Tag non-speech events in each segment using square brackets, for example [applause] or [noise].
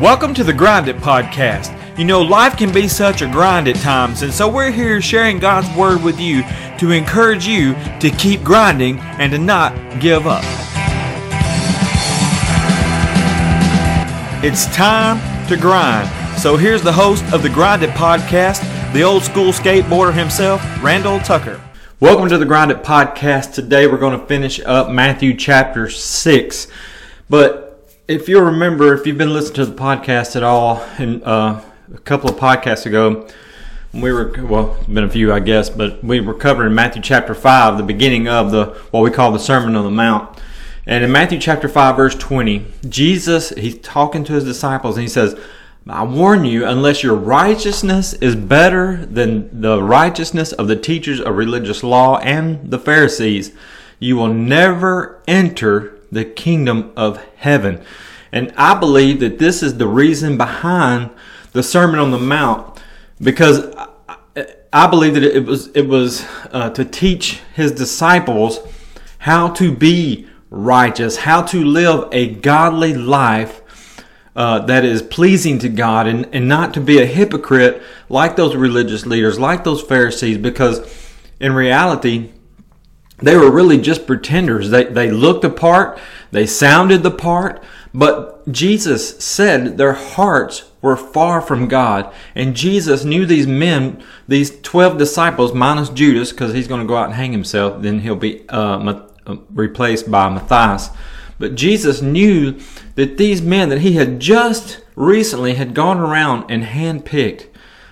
Welcome to the Grind It Podcast. You know, life can be such a grind at times, and so we're here sharing God's Word with you to encourage you to keep grinding and to not give up. It's time to grind. So here's the host of the Grind It Podcast, the old school skateboarder himself, Randall Tucker. Welcome to the Grind It Podcast. Today we're going to finish up Matthew chapter 6. But if you remember, if you've been listening to the podcast at all, and uh, a couple of podcasts ago, we were well, been a few, I guess, but we were covering Matthew chapter five, the beginning of the what we call the Sermon on the Mount. And in Matthew chapter five, verse twenty, Jesus he's talking to his disciples, and he says, "I warn you, unless your righteousness is better than the righteousness of the teachers of religious law and the Pharisees, you will never enter the kingdom of heaven. And I believe that this is the reason behind the Sermon on the Mount because I believe that it was it was uh, to teach his disciples how to be righteous, how to live a godly life uh, that is pleasing to God, and, and not to be a hypocrite like those religious leaders, like those Pharisees, because in reality, they were really just pretenders. They, they looked the part, they sounded the part, but Jesus said their hearts were far from God. And Jesus knew these men, these 12 disciples, minus Judas, because he's going to go out and hang himself, then he'll be uh, uh, replaced by Matthias. But Jesus knew that these men that he had just recently had gone around and handpicked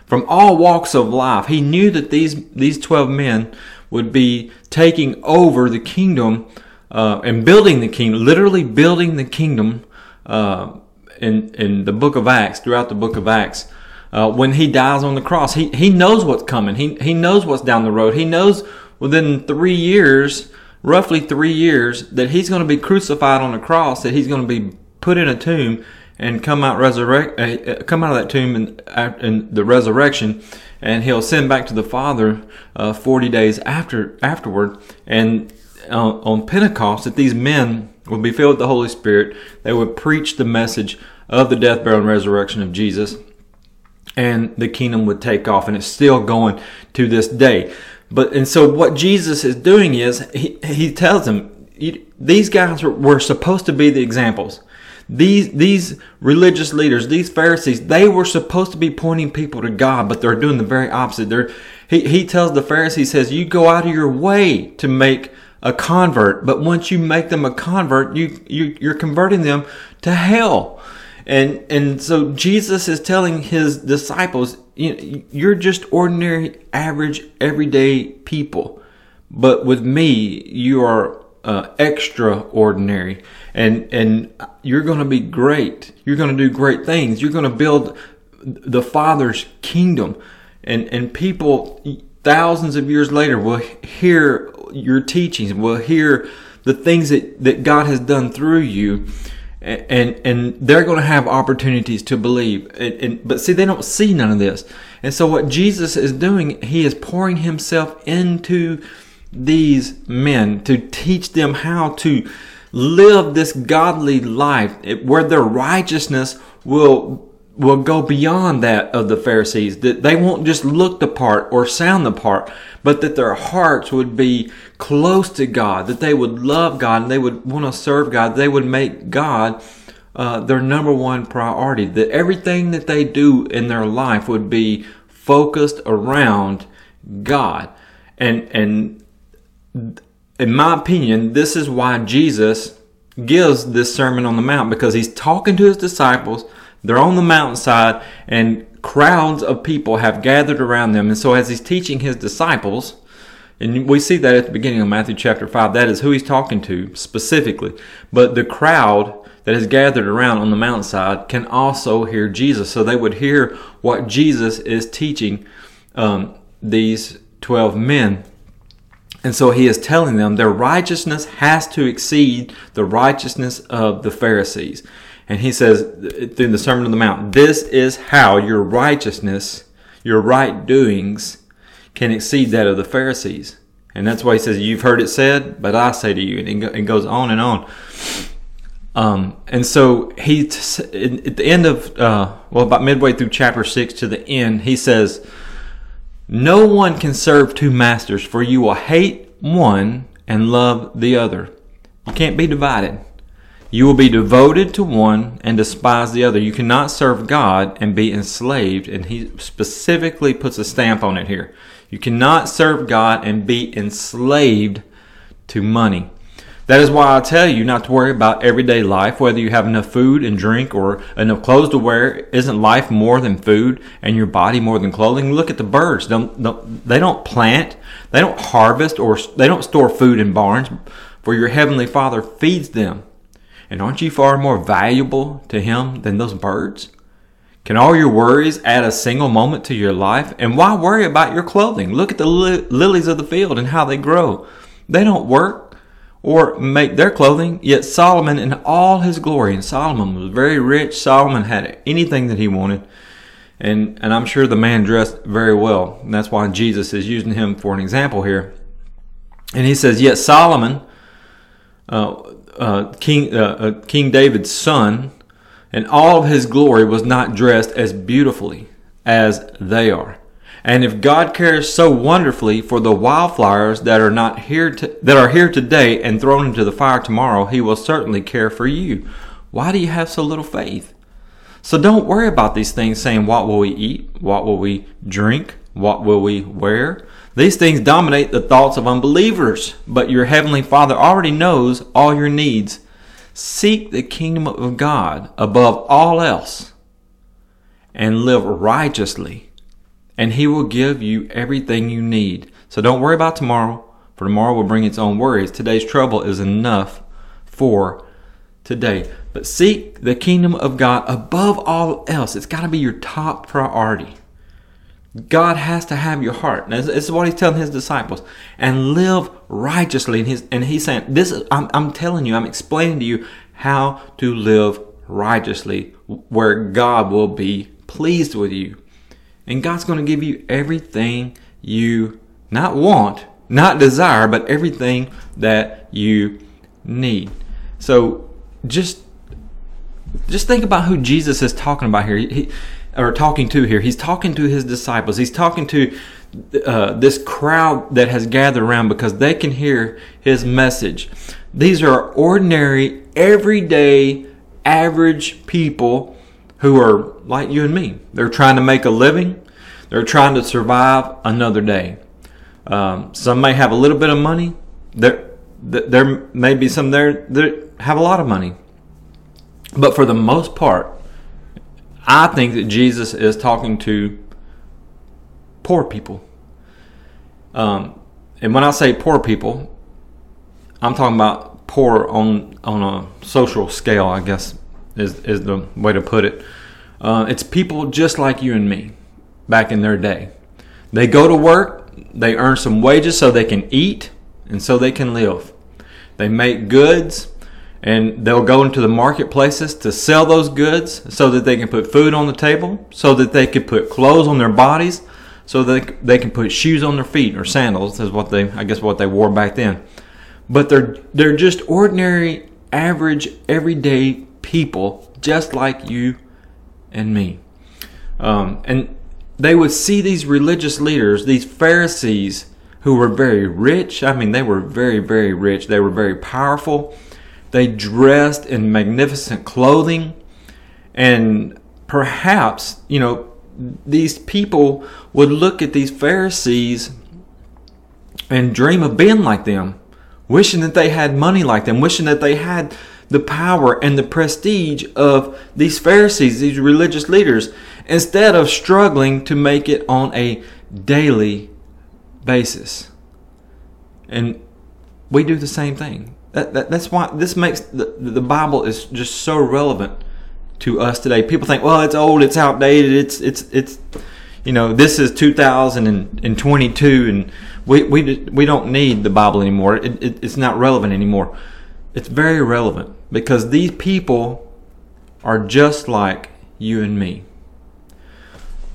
from all walks of life. He knew that these, these 12 men would be taking over the kingdom uh, and building the kingdom, literally building the kingdom uh, in in the book of Acts, throughout the book of Acts. Uh, when he dies on the cross, he he knows what's coming. He he knows what's down the road. He knows within three years, roughly three years, that he's going to be crucified on the cross. That he's going to be put in a tomb and come out resurrect, uh, uh come out of that tomb in, in the resurrection, and he'll send back to the Father uh, 40 days after afterward. And uh, on Pentecost, that these men would be filled with the Holy Spirit, they would preach the message of the death, burial, and resurrection of Jesus, and the kingdom would take off. And it's still going to this day. But and so what Jesus is doing is he he tells them these guys were supposed to be the examples these these religious leaders, these Pharisees, they were supposed to be pointing people to God, but they're doing the very opposite. They're he, he tells the Pharisees, says, you go out of your way to make a convert, but once you make them a convert, you, you you're converting them to hell. And and so Jesus is telling his disciples, you, you're just ordinary, average, everyday people, but with me, you are uh, extraordinary. And and you're going to be great. You're going to do great things. You're going to build the father's kingdom. And and people thousands of years later will hear your teachings will hear the things that that God has done through you. And and they're going to have opportunities to believe. And, and, but see they don't see none of this. And so what jesus is doing he is pouring himself into these men to teach them how to live this godly life where their righteousness will will go beyond that of the Pharisees that they won't just look the part or sound the part but that their hearts would be close to God that they would love God and they would want to serve God they would make God uh, their number one priority that everything that they do in their life would be focused around God. And and in my opinion, this is why Jesus gives this Sermon on the Mount because he's talking to his disciples. They're on the mountainside and crowds of people have gathered around them. And so as he's teaching his disciples, and we see that at the beginning of Matthew chapter 5, that is who he's talking to specifically. But the crowd that has gathered around on the mountainside can also hear Jesus. So they would hear what Jesus is teaching um, these 12 men. And so he is telling them their righteousness has to exceed the righteousness of the Pharisees. And he says through the Sermon on the Mount, this is how your righteousness, your right doings can exceed that of the Pharisees. And that's why he says, You've heard it said, but I say to you. And it goes on and on. Um, and so he, at the end of, uh, well, about midway through chapter six to the end, he says, "No one can serve two masters, for you will hate one and love the other. You can't be divided. You will be devoted to one and despise the other. You cannot serve God and be enslaved." And he specifically puts a stamp on it here. You cannot serve God and be enslaved to money. That is why I tell you not to worry about everyday life, whether you have enough food and drink or enough clothes to wear. Isn't life more than food and your body more than clothing? Look at the birds. Don't, don't, they don't plant, they don't harvest, or they don't store food in barns, for your heavenly Father feeds them. And aren't you far more valuable to Him than those birds? Can all your worries add a single moment to your life? And why worry about your clothing? Look at the li- lilies of the field and how they grow. They don't work or make their clothing. Yet Solomon in all his glory, and Solomon was very rich. Solomon had anything that he wanted. And, and I'm sure the man dressed very well. And that's why Jesus is using him for an example here. And he says, Yet Solomon, uh, uh, King, uh, uh King David's son, in all of his glory was not dressed as beautifully as they are. And if God cares so wonderfully for the wildflowers that are not here to, that are here today and thrown into the fire tomorrow, he will certainly care for you. Why do you have so little faith? So don't worry about these things saying what will we eat? What will we drink? What will we wear? These things dominate the thoughts of unbelievers, but your heavenly Father already knows all your needs. Seek the kingdom of God above all else and live righteously and He will give you everything you need. So don't worry about tomorrow, for tomorrow will bring its own worries. Today's trouble is enough for today. But seek the kingdom of God above all else. It's got to be your top priority. God has to have your heart. This is what he's telling his disciples. And live righteously. And he's, and he's saying, this is, I'm, I'm telling you, I'm explaining to you how to live righteously where God will be pleased with you. And God's going to give you everything you not want, not desire, but everything that you need. So just just think about who Jesus is talking about here. He, or talking to here. He's talking to his disciples. He's talking to uh, this crowd that has gathered around because they can hear his message. These are ordinary, everyday, average people who are like you and me. They're trying to make a living. They're trying to survive another day. Um, some may have a little bit of money. There, there may be some there that have a lot of money. But for the most part, I think that Jesus is talking to poor people. Um, and when I say poor people, I'm talking about poor on on a social scale. I guess is is the way to put it. Uh, it's people just like you and me back in their day. They go to work, they earn some wages so they can eat and so they can live. They make goods and they'll go into the marketplaces to sell those goods so that they can put food on the table, so that they can put clothes on their bodies, so that they can put shoes on their feet or sandals is what they I guess what they wore back then. But they're they're just ordinary, average, everyday people just like you and me. Um, and they would see these religious leaders, these Pharisees, who were very rich. I mean, they were very, very rich. They were very powerful. They dressed in magnificent clothing. And perhaps, you know, these people would look at these Pharisees and dream of being like them, wishing that they had money like them, wishing that they had the power and the prestige of these Pharisees, these religious leaders, instead of struggling to make it on a daily basis. And we do the same thing. That, that, that's why this makes the, the Bible is just so relevant to us today. People think, well, it's old, it's outdated, it's it's it's you know, this is 2022, and we we we don't need the Bible anymore. It, it, it's not relevant anymore. It's very relevant because these people are just like you and me.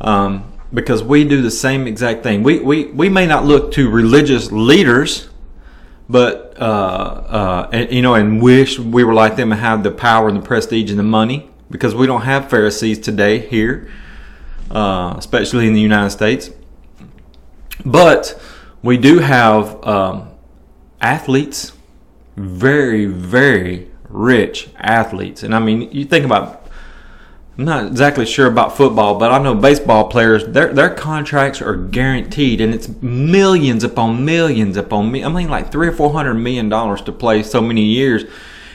Um, because we do the same exact thing. We, we, we may not look to religious leaders, but uh, uh, and, you know, and wish we were like them and have the power and the prestige and the money because we don't have Pharisees today here, uh, especially in the United States. But we do have um, athletes, very, very rich athletes. And I mean, you think about I'm not exactly sure about football, but I know baseball players, their their contracts are guaranteed, and it's millions upon millions upon me. I mean, like three or four hundred million dollars to play so many years,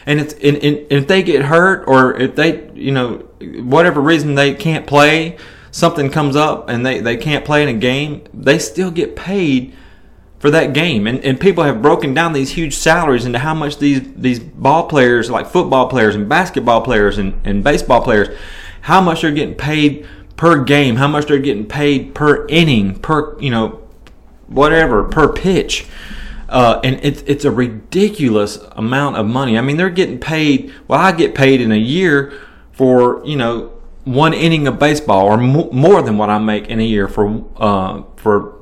and it's and, and, and if they get hurt or if they, you know, whatever reason they can't play, something comes up and they they can't play in a game, they still get paid for that game. And, and people have broken down these huge salaries into how much these, these ball players, like football players and basketball players and, and baseball players, how much they're getting paid per game, how much they're getting paid per inning, per you know, whatever, per pitch. Uh, and it's it's a ridiculous amount of money. I mean, they're getting paid. Well, I get paid in a year for you know one inning of baseball, or mo- more than what I make in a year for uh, for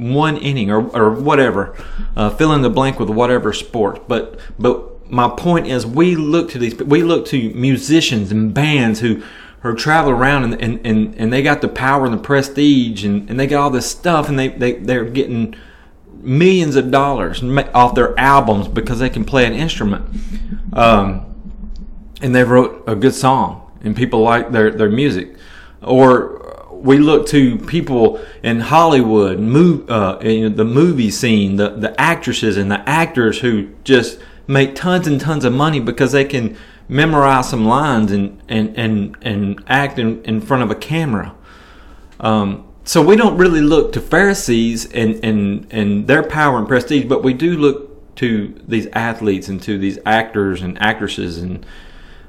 one inning or, or whatever. Uh, fill in the blank with whatever sport. But but my point is, we look to these. We look to musicians and bands who or travel around and, and, and, and they got the power and the prestige and, and they got all this stuff and they, they, they're getting millions of dollars off their albums because they can play an instrument. Um, and they wrote a good song and people like their, their music. Or we look to people in Hollywood, move, uh, in the movie scene, the, the actresses and the actors who just make tons and tons of money because they can memorize some lines and and and, and act in, in front of a camera. Um, so we don't really look to Pharisees and, and, and their power and prestige, but we do look to these athletes and to these actors and actresses and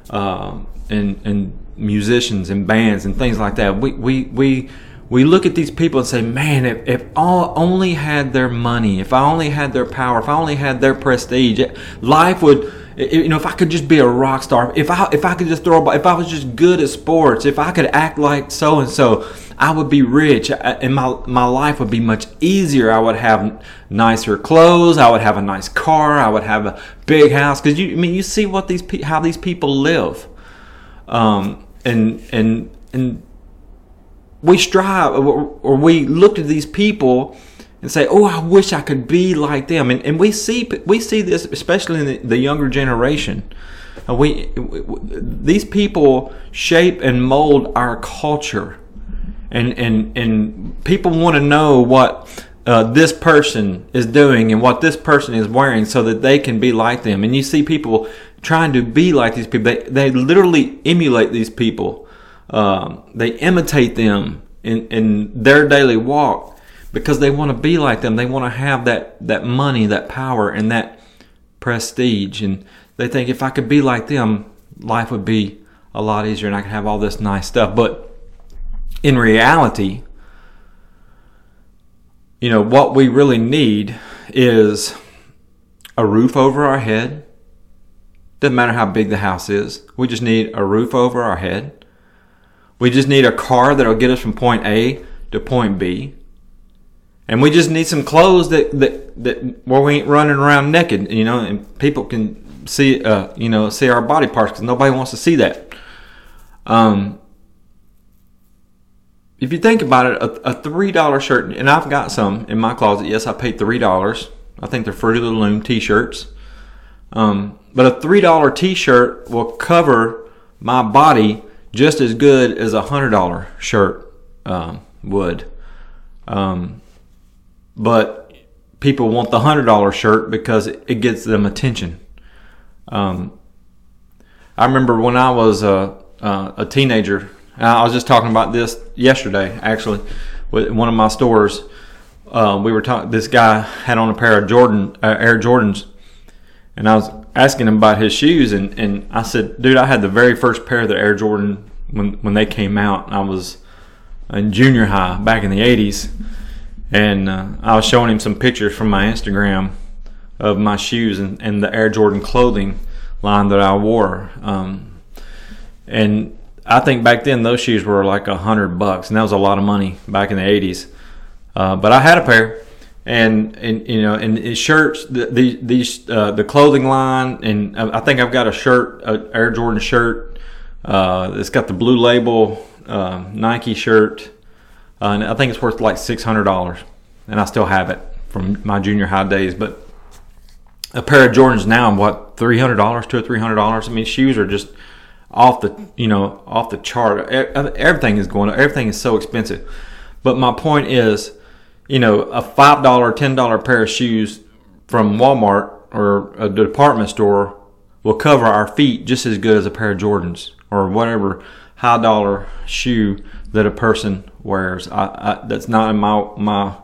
uh, and and musicians and bands and things like that. We we we we look at these people and say, man, if, if all only had their money, if I only had their power, if I only had their prestige, life would you know, if I could just be a rock star, if I if I could just throw a ball, if I was just good at sports, if I could act like so and so, I would be rich, and my my life would be much easier. I would have nicer clothes, I would have a nice car, I would have a big house. Because you, I mean, you see what these how these people live, um, and and and we strive or we look at these people and say, "Oh, I wish I could be like them." And, and we see we see this especially in the, the younger generation. Uh, we, we, these people shape and mold our culture, and and and people want to know what uh, this person is doing and what this person is wearing, so that they can be like them. And you see people trying to be like these people. They they literally emulate these people. Um, they imitate them in in their daily walk because they want to be like them. They want to have that, that money, that power, and that prestige. And they think if I could be like them, life would be a lot easier and I could have all this nice stuff. But in reality, you know, what we really need is a roof over our head. Doesn't matter how big the house is. We just need a roof over our head. We just need a car that'll get us from point A to point B and we just need some clothes that that that where we ain't running around naked, you know, and people can see, uh, you know, see our body parts because nobody wants to see that. Um, if you think about it, a, a three dollar shirt, and I've got some in my closet. Yes, I paid three dollars. I think they're Fruit of the Loom T-shirts. Um, but a three dollar T-shirt will cover my body just as good as a hundred dollar shirt um, would. Um, but people want the hundred dollar shirt because it gets them attention. Um, I remember when I was a, a teenager. I was just talking about this yesterday, actually, with one of my stores. Uh, we were talking. This guy had on a pair of Jordan uh, Air Jordans, and I was asking him about his shoes, and, and I said, "Dude, I had the very first pair of the Air Jordan when when they came out. I was in junior high back in the '80s." and uh, I was showing him some pictures from my Instagram of my shoes and, and the Air Jordan clothing line that I wore. Um, and I think back then those shoes were like a hundred bucks, and that was a lot of money back in the '80s. Uh, but I had a pair, and and you know and, and shirts the, the these uh, the clothing line and I think I've got a shirt a Air Jordan shirt uh, it's got the blue label uh, Nike shirt uh, and I think it's worth like six hundred dollars and I still have it from my junior high days but a pair of Jordans now what three hundred dollars two or three hundred dollars I mean shoes are just off the you know off the chart everything is going everything is so expensive but my point is you know, a five dollar, ten dollar pair of shoes from Walmart or a department store will cover our feet just as good as a pair of Jordans or whatever high dollar shoe that a person wears. I, I, that's not in my my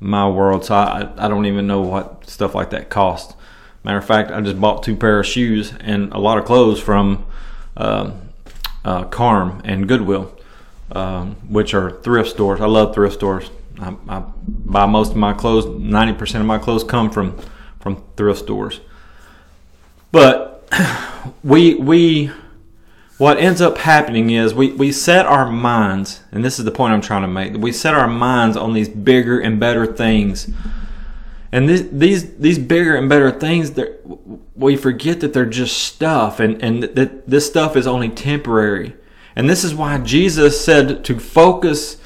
my world, so I I don't even know what stuff like that costs. Matter of fact, I just bought two pair of shoes and a lot of clothes from KARM and Goodwill, um, which are thrift stores. I love thrift stores. I, I buy most of my clothes. Ninety percent of my clothes come from from thrift stores. But [clears throat] we we what ends up happening is we, we set our minds, and this is the point I'm trying to make. We set our minds on these bigger and better things, and this, these these bigger and better things, we forget that they're just stuff, and and that this stuff is only temporary. And this is why Jesus said to focus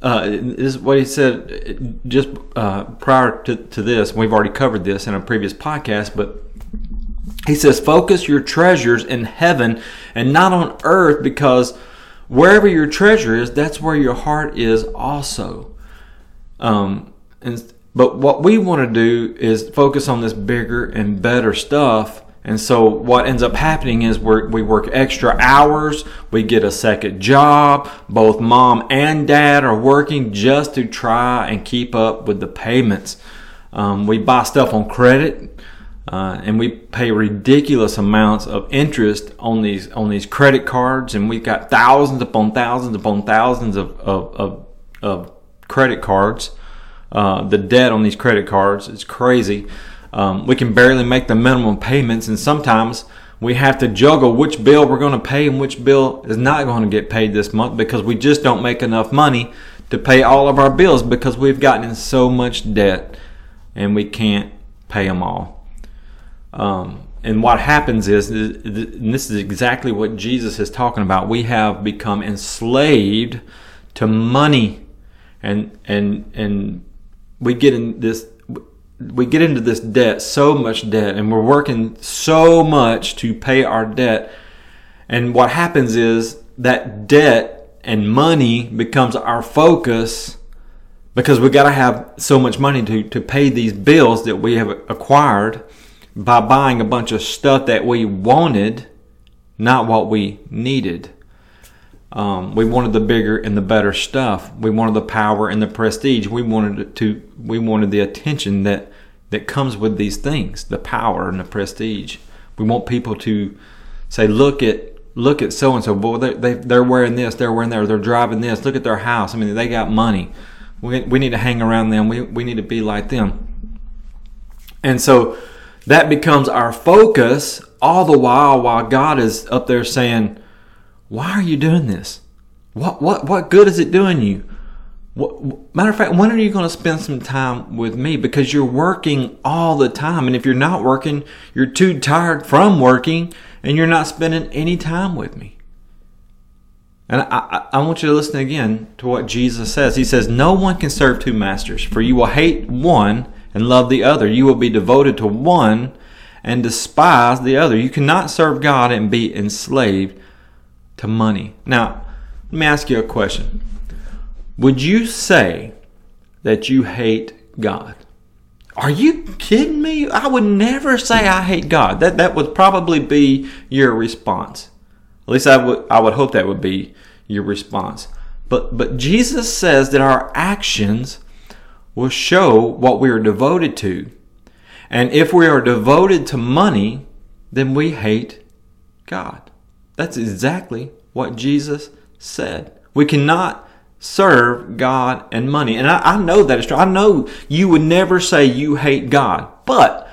uh, this is what he said just uh, prior to, to this. We've already covered this in a previous podcast, but he says, Focus your treasures in heaven and not on earth, because wherever your treasure is, that's where your heart is also. Um, and, but what we want to do is focus on this bigger and better stuff and so what ends up happening is we work extra hours, we get a second job, both mom and dad are working just to try and keep up with the payments. Um, we buy stuff on credit, uh, and we pay ridiculous amounts of interest on these on these credit cards, and we've got thousands upon thousands upon thousands of of, of, of credit cards. Uh, the debt on these credit cards is crazy. Um, we can barely make the minimum payments, and sometimes we have to juggle which bill we're going to pay and which bill is not going to get paid this month because we just don't make enough money to pay all of our bills because we've gotten in so much debt and we can't pay them all. Um, and what happens is, and this is exactly what Jesus is talking about, we have become enslaved to money and and and we get in this we get into this debt, so much debt, and we're working so much to pay our debt. And what happens is that debt and money becomes our focus because we got to have so much money to, to pay these bills that we have acquired by buying a bunch of stuff that we wanted, not what we needed. Um, we wanted the bigger and the better stuff. We wanted the power and the prestige. We wanted to. We wanted the attention that that comes with these things, the power and the prestige. We want people to say, "Look at look at so and so. Boy, they, they they're wearing this. They're wearing that. They're driving this. Look at their house. I mean, they got money. We we need to hang around them. We we need to be like them." And so that becomes our focus all the while while God is up there saying why are you doing this? What what what good is it doing you? What, matter of fact, when are you going to spend some time with me? Because you're working all the time, and if you're not working, you're too tired from working, and you're not spending any time with me. And I, I, I want you to listen again to what Jesus says. He says, No one can serve two masters, for you will hate one and love the other. You will be devoted to one and despise the other. You cannot serve God and be enslaved to money. Now, let me ask you a question. Would you say that you hate God? Are you kidding me? I would never say I hate God. That that would probably be your response. At least I would I would hope that would be your response. But but Jesus says that our actions will show what we are devoted to. And if we are devoted to money, then we hate God. That's exactly what Jesus said. We cannot serve God and money. And I, I know that is true. I know you would never say you hate God, but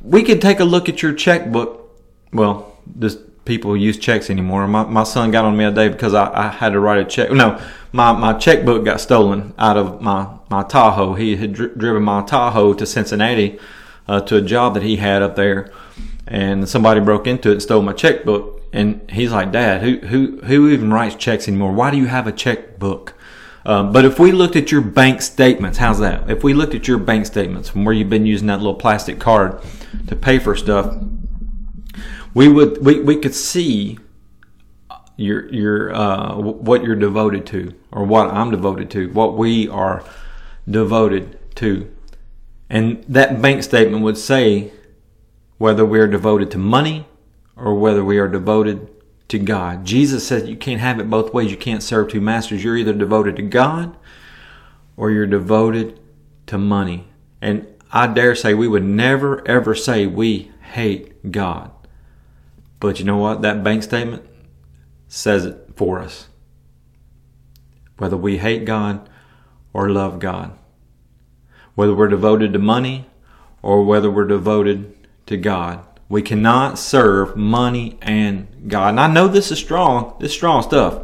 we could take a look at your checkbook. Well, just people use checks anymore. My, my son got on me a day because I, I had to write a check. No, my, my checkbook got stolen out of my, my Tahoe. He had dri- driven my Tahoe to Cincinnati uh, to a job that he had up there, and somebody broke into it and stole my checkbook. And he's like, Dad, who who who even writes checks anymore? Why do you have a checkbook? Um, but if we looked at your bank statements, how's that? If we looked at your bank statements from where you've been using that little plastic card to pay for stuff, we would we, we could see your your uh, what you're devoted to or what I'm devoted to, what we are devoted to. And that bank statement would say whether we are devoted to money or whether we are devoted to God. Jesus says you can't have it both ways. You can't serve two masters. You're either devoted to God or you're devoted to money. And I dare say we would never ever say we hate God. But you know what? That bank statement says it for us. Whether we hate God or love God. Whether we're devoted to money or whether we're devoted to God. We cannot serve money and God. And I know this is strong. This is strong stuff.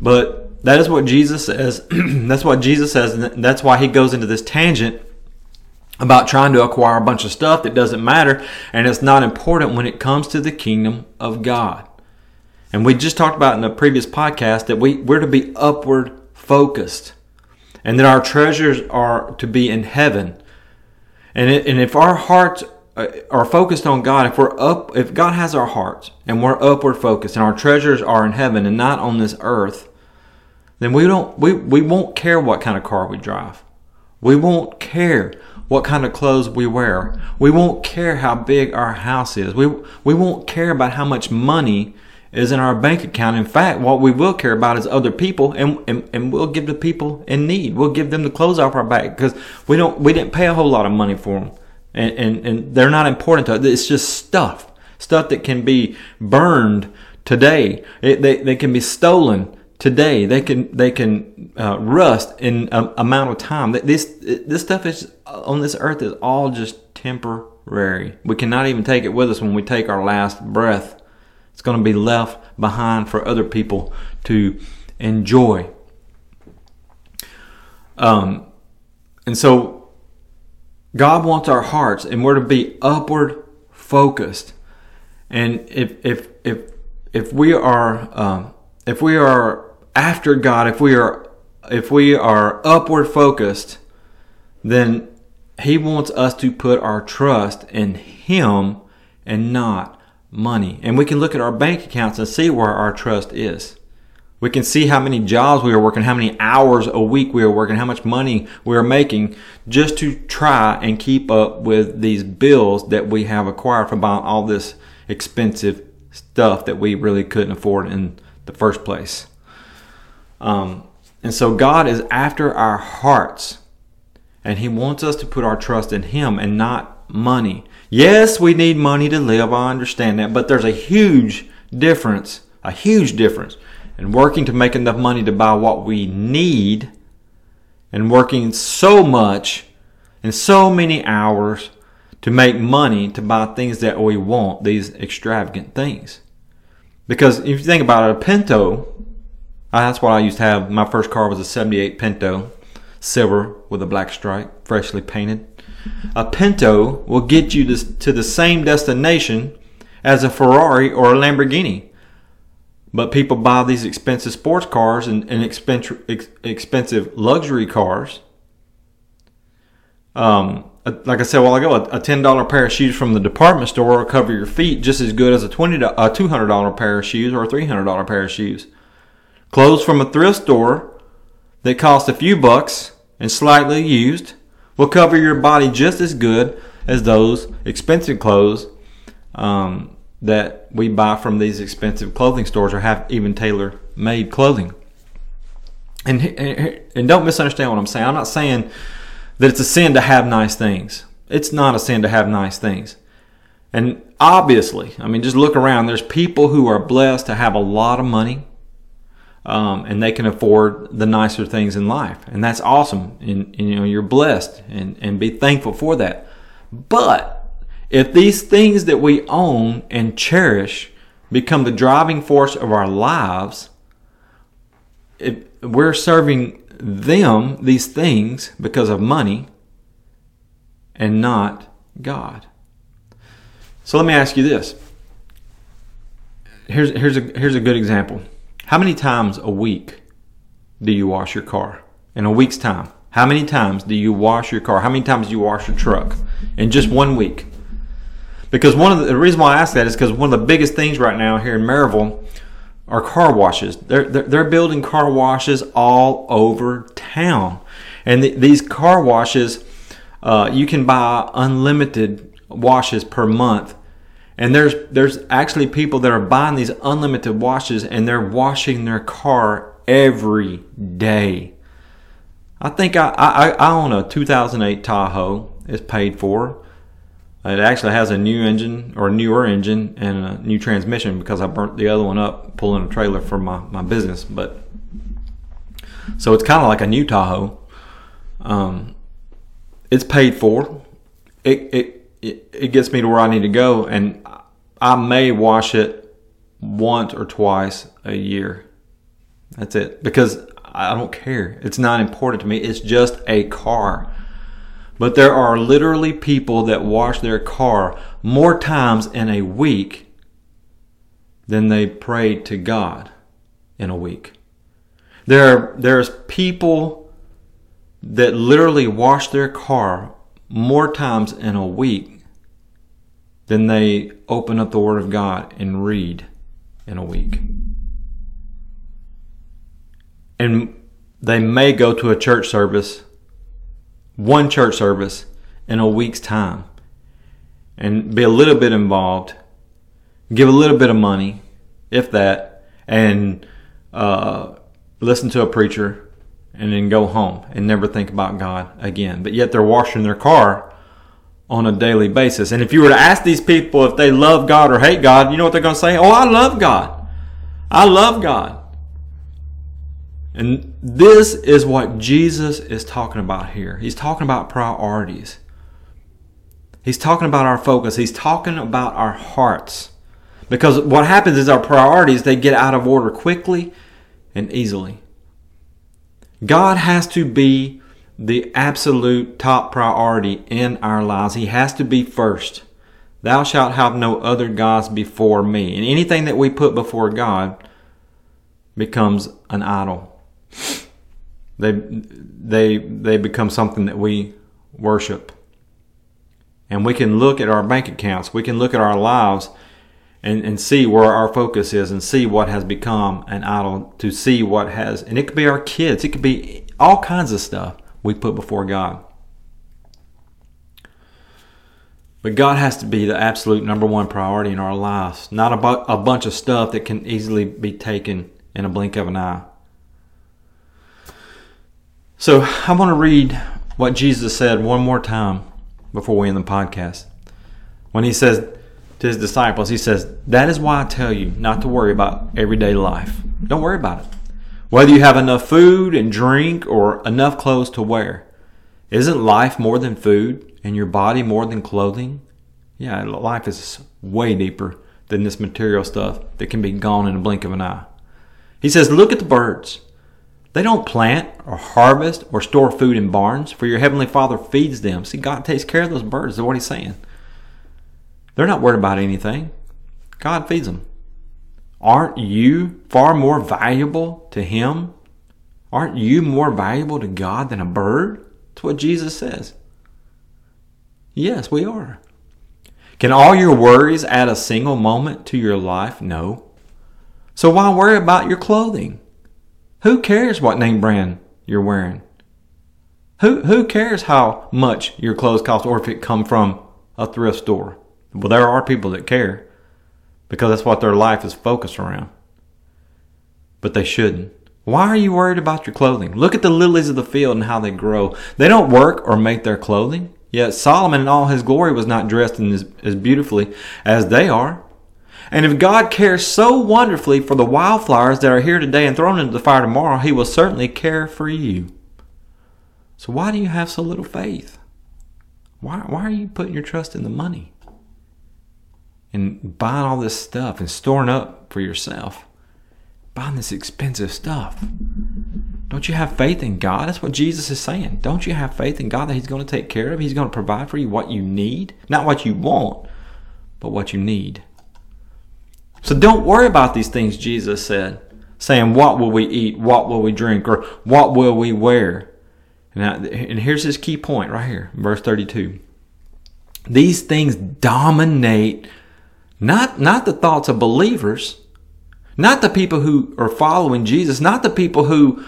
But that is what Jesus says. [clears throat] that's what Jesus says. And that's why he goes into this tangent about trying to acquire a bunch of stuff that doesn't matter and it's not important when it comes to the kingdom of God. And we just talked about in the previous podcast that we, we're to be upward focused and that our treasures are to be in heaven. And, it, and if our hearts Uh, are focused on God, if we're up, if God has our hearts and we're upward focused and our treasures are in heaven and not on this earth, then we don't, we, we won't care what kind of car we drive. We won't care what kind of clothes we wear. We won't care how big our house is. We, we won't care about how much money is in our bank account. In fact, what we will care about is other people and, and, and we'll give to people in need. We'll give them the clothes off our back because we don't, we didn't pay a whole lot of money for them and, and, and they're not important to us. It's just stuff, stuff that can be burned today. It, they, they can be stolen today. They can they can uh, rust in a amount of time. This this stuff is on this earth is all just temporary. We cannot even take it with us when we take our last breath. It's going to be left behind for other people to enjoy. Um, and so God wants our hearts, and we're to be upward focused. And if if if if we are um, if we are after God, if we are if we are upward focused, then he wants us to put our trust in him and not money. And we can look at our bank accounts and see where our trust is. We can see how many jobs we are working, how many hours a week we are working, how much money we are making just to try and keep up with these bills that we have acquired from buying all this expensive stuff that we really couldn't afford in the first place. Um, and so God is after our hearts, and He wants us to put our trust in Him and not money. Yes, we need money to live. I understand that, but there's a huge difference, a huge difference in working to make enough money to buy what we need and working so much and so many hours to make money to buy things that we want, these extravagant things. Because if you think about it, a Pinto uh, that's what I used to have. My first car was a 78 Pinto, silver with a black stripe, freshly painted. A Pinto will get you to the same destination as a Ferrari or a Lamborghini. But people buy these expensive sports cars and, and expensive, expensive luxury cars. Um, like I said a while ago, a $10 pair of shoes from the department store will cover your feet just as good as a $20, a $200 pair of shoes or a $300 pair of shoes. Clothes from a thrift store that cost a few bucks and slightly used will cover your body just as good as those expensive clothes um, that we buy from these expensive clothing stores or have even tailor made clothing. And, and don't misunderstand what I'm saying. I'm not saying that it's a sin to have nice things. It's not a sin to have nice things. And obviously, I mean, just look around. There's people who are blessed to have a lot of money um, and they can afford the nicer things in life, and that's awesome. And, and, you know you're blessed, and and be thankful for that. But if these things that we own and cherish become the driving force of our lives, if we're serving them these things because of money and not God. So let me ask you this. Here's, here's, a, here's a good example. How many times a week do you wash your car? In a week's time. How many times do you wash your car? How many times do you wash your truck? In just one week. Because one of the, the reason why I ask that is because one of the biggest things right now here in Maryville are car washes. They're, they're, they're building car washes all over town. And the, these car washes, uh, you can buy unlimited washes per month. And there's there's actually people that are buying these unlimited washes and they're washing their car every day. I think I, I, I own a 2008 Tahoe. It's paid for. It actually has a new engine or a newer engine and a new transmission because I burnt the other one up pulling a trailer for my, my business. But so it's kind of like a new Tahoe. Um, it's paid for. It, it it it gets me to where I need to go, and I may wash it once or twice a year. That's it because I don't care. It's not important to me. It's just a car. But there are literally people that wash their car more times in a week than they pray to God in a week. There, there's people that literally wash their car more times in a week than they open up the Word of God and read in a week. And they may go to a church service one church service in a week's time and be a little bit involved, give a little bit of money, if that, and uh, listen to a preacher and then go home and never think about God again. But yet they're washing their car on a daily basis. And if you were to ask these people if they love God or hate God, you know what they're going to say? Oh, I love God. I love God. And this is what Jesus is talking about here. He's talking about priorities. He's talking about our focus. He's talking about our hearts. Because what happens is our priorities, they get out of order quickly and easily. God has to be the absolute top priority in our lives. He has to be first. Thou shalt have no other gods before me. And anything that we put before God becomes an idol. They they they become something that we worship. And we can look at our bank accounts, we can look at our lives and, and see where our focus is and see what has become an idol, to see what has and it could be our kids, it could be all kinds of stuff we put before God. But God has to be the absolute number one priority in our lives, not about a bunch of stuff that can easily be taken in a blink of an eye. So I want to read what Jesus said one more time before we end the podcast. When he says to his disciples, he says, That is why I tell you not to worry about everyday life. Don't worry about it. Whether you have enough food and drink or enough clothes to wear. Isn't life more than food and your body more than clothing? Yeah, life is way deeper than this material stuff that can be gone in a blink of an eye. He says, Look at the birds. They don't plant or harvest or store food in barns, for your heavenly Father feeds them. See, God takes care of those birds, is what he's saying. They're not worried about anything. God feeds them. Aren't you far more valuable to him? Aren't you more valuable to God than a bird? That's what Jesus says. Yes, we are. Can all your worries add a single moment to your life? No. So why worry about your clothing? Who cares what name brand you're wearing? Who who cares how much your clothes cost or if it come from a thrift store? Well, there are people that care because that's what their life is focused around. But they shouldn't. Why are you worried about your clothing? Look at the lilies of the field and how they grow. They don't work or make their clothing. Yet Solomon in all his glory was not dressed in as, as beautifully as they are. And if God cares so wonderfully for the wildflowers that are here today and thrown into the fire tomorrow, He will certainly care for you. So why do you have so little faith? Why, why are you putting your trust in the money? and buying all this stuff and storing up for yourself. Buying this expensive stuff. Don't you have faith in God? That's what Jesus is saying. Don't you have faith in God that He's going to take care of? He's going to provide for you what you need, not what you want, but what you need. So don't worry about these things, Jesus said, saying, What will we eat? What will we drink? Or what will we wear? And, and here's his key point right here, verse 32. These things dominate not, not the thoughts of believers, not the people who are following Jesus, not the people who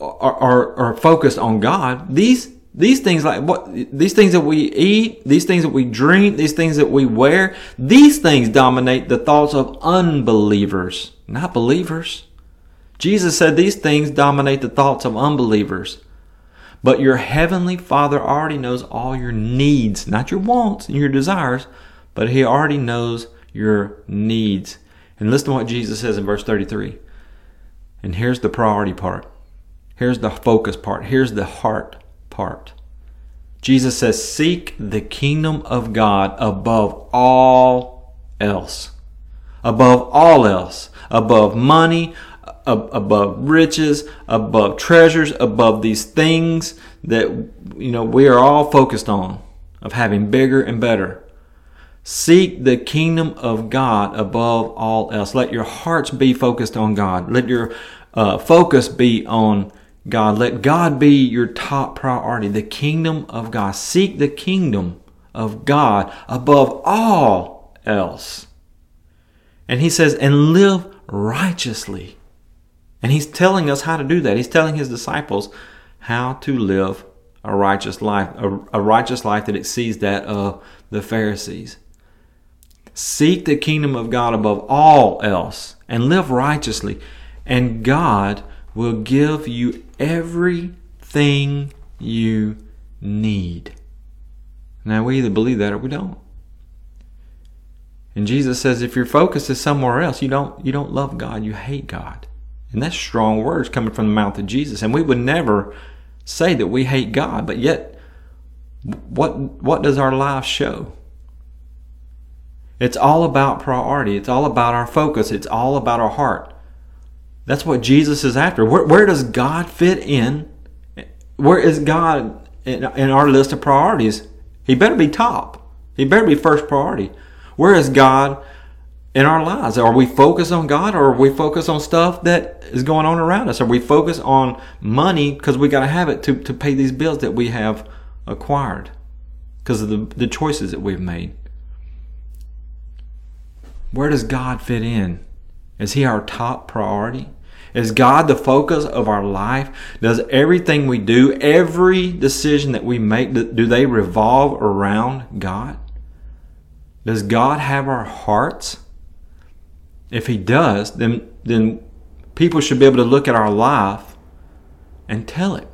are, are, are focused on God. These these things like what these things that we eat, these things that we drink, these things that we wear, these things dominate the thoughts of unbelievers, not believers. Jesus said these things dominate the thoughts of unbelievers. But your heavenly Father already knows all your needs, not your wants and your desires, but he already knows your needs. And listen to what Jesus says in verse 33. And here's the priority part. Here's the focus part. Here's the heart part. Jesus says, Seek the kingdom of God above all else. Above all else. Above money, above riches, above treasures, above these things that you know we are all focused on of having bigger and better. Seek the kingdom of God above all else. Let your hearts be focused on God. Let your uh, focus be on God. Let God be your top priority, the kingdom of God. Seek the kingdom of God above all else. And he says, and live righteously. And he's telling us how to do that. He's telling his disciples how to live a righteous life, a, a righteous life that exceeds that of the Pharisees. Seek the kingdom of God above all else and live righteously, and God will give you everything you need. Now, we either believe that or we don't. And Jesus says if your focus is somewhere else, you don't, you don't love God, you hate God. And that's strong words coming from the mouth of Jesus. And we would never say that we hate God, but yet, what, what does our life show? It's all about priority. It's all about our focus. It's all about our heart. That's what Jesus is after. Where, where does God fit in? Where is God in, in our list of priorities? He better be top. He better be first priority. Where is God in our lives? Are we focused on God or are we focused on stuff that is going on around us? Are we focused on money because we got to have it to, to pay these bills that we have acquired because of the, the choices that we've made? Where does God fit in? Is He our top priority? Is God the focus of our life? Does everything we do, every decision that we make, do they revolve around God? Does God have our hearts? If He does, then, then people should be able to look at our life and tell it.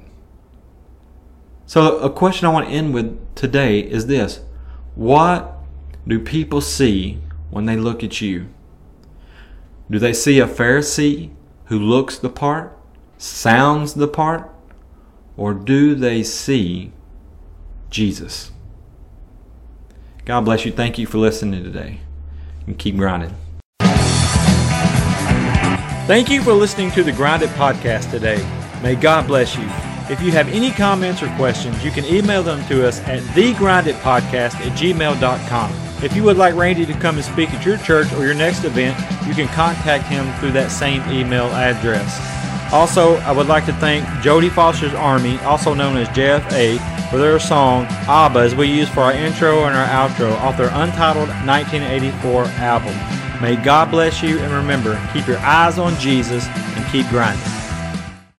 So, a question I want to end with today is this What do people see when they look at you? Do they see a Pharisee who looks the part, sounds the part, or do they see Jesus? God bless you. Thank you for listening today. And keep grinding. Thank you for listening to the Grinded podcast today. May God bless you. If you have any comments or questions, you can email them to us at thegrindedpodcast at gmail.com. If you would like Randy to come and speak at your church or your next event, you can contact him through that same email address. Also, I would like to thank Jodie Foster's Army, also known as JFA, for their song ABBA as we use for our intro and our outro off their untitled 1984 album. May God bless you and remember, keep your eyes on Jesus and keep grinding.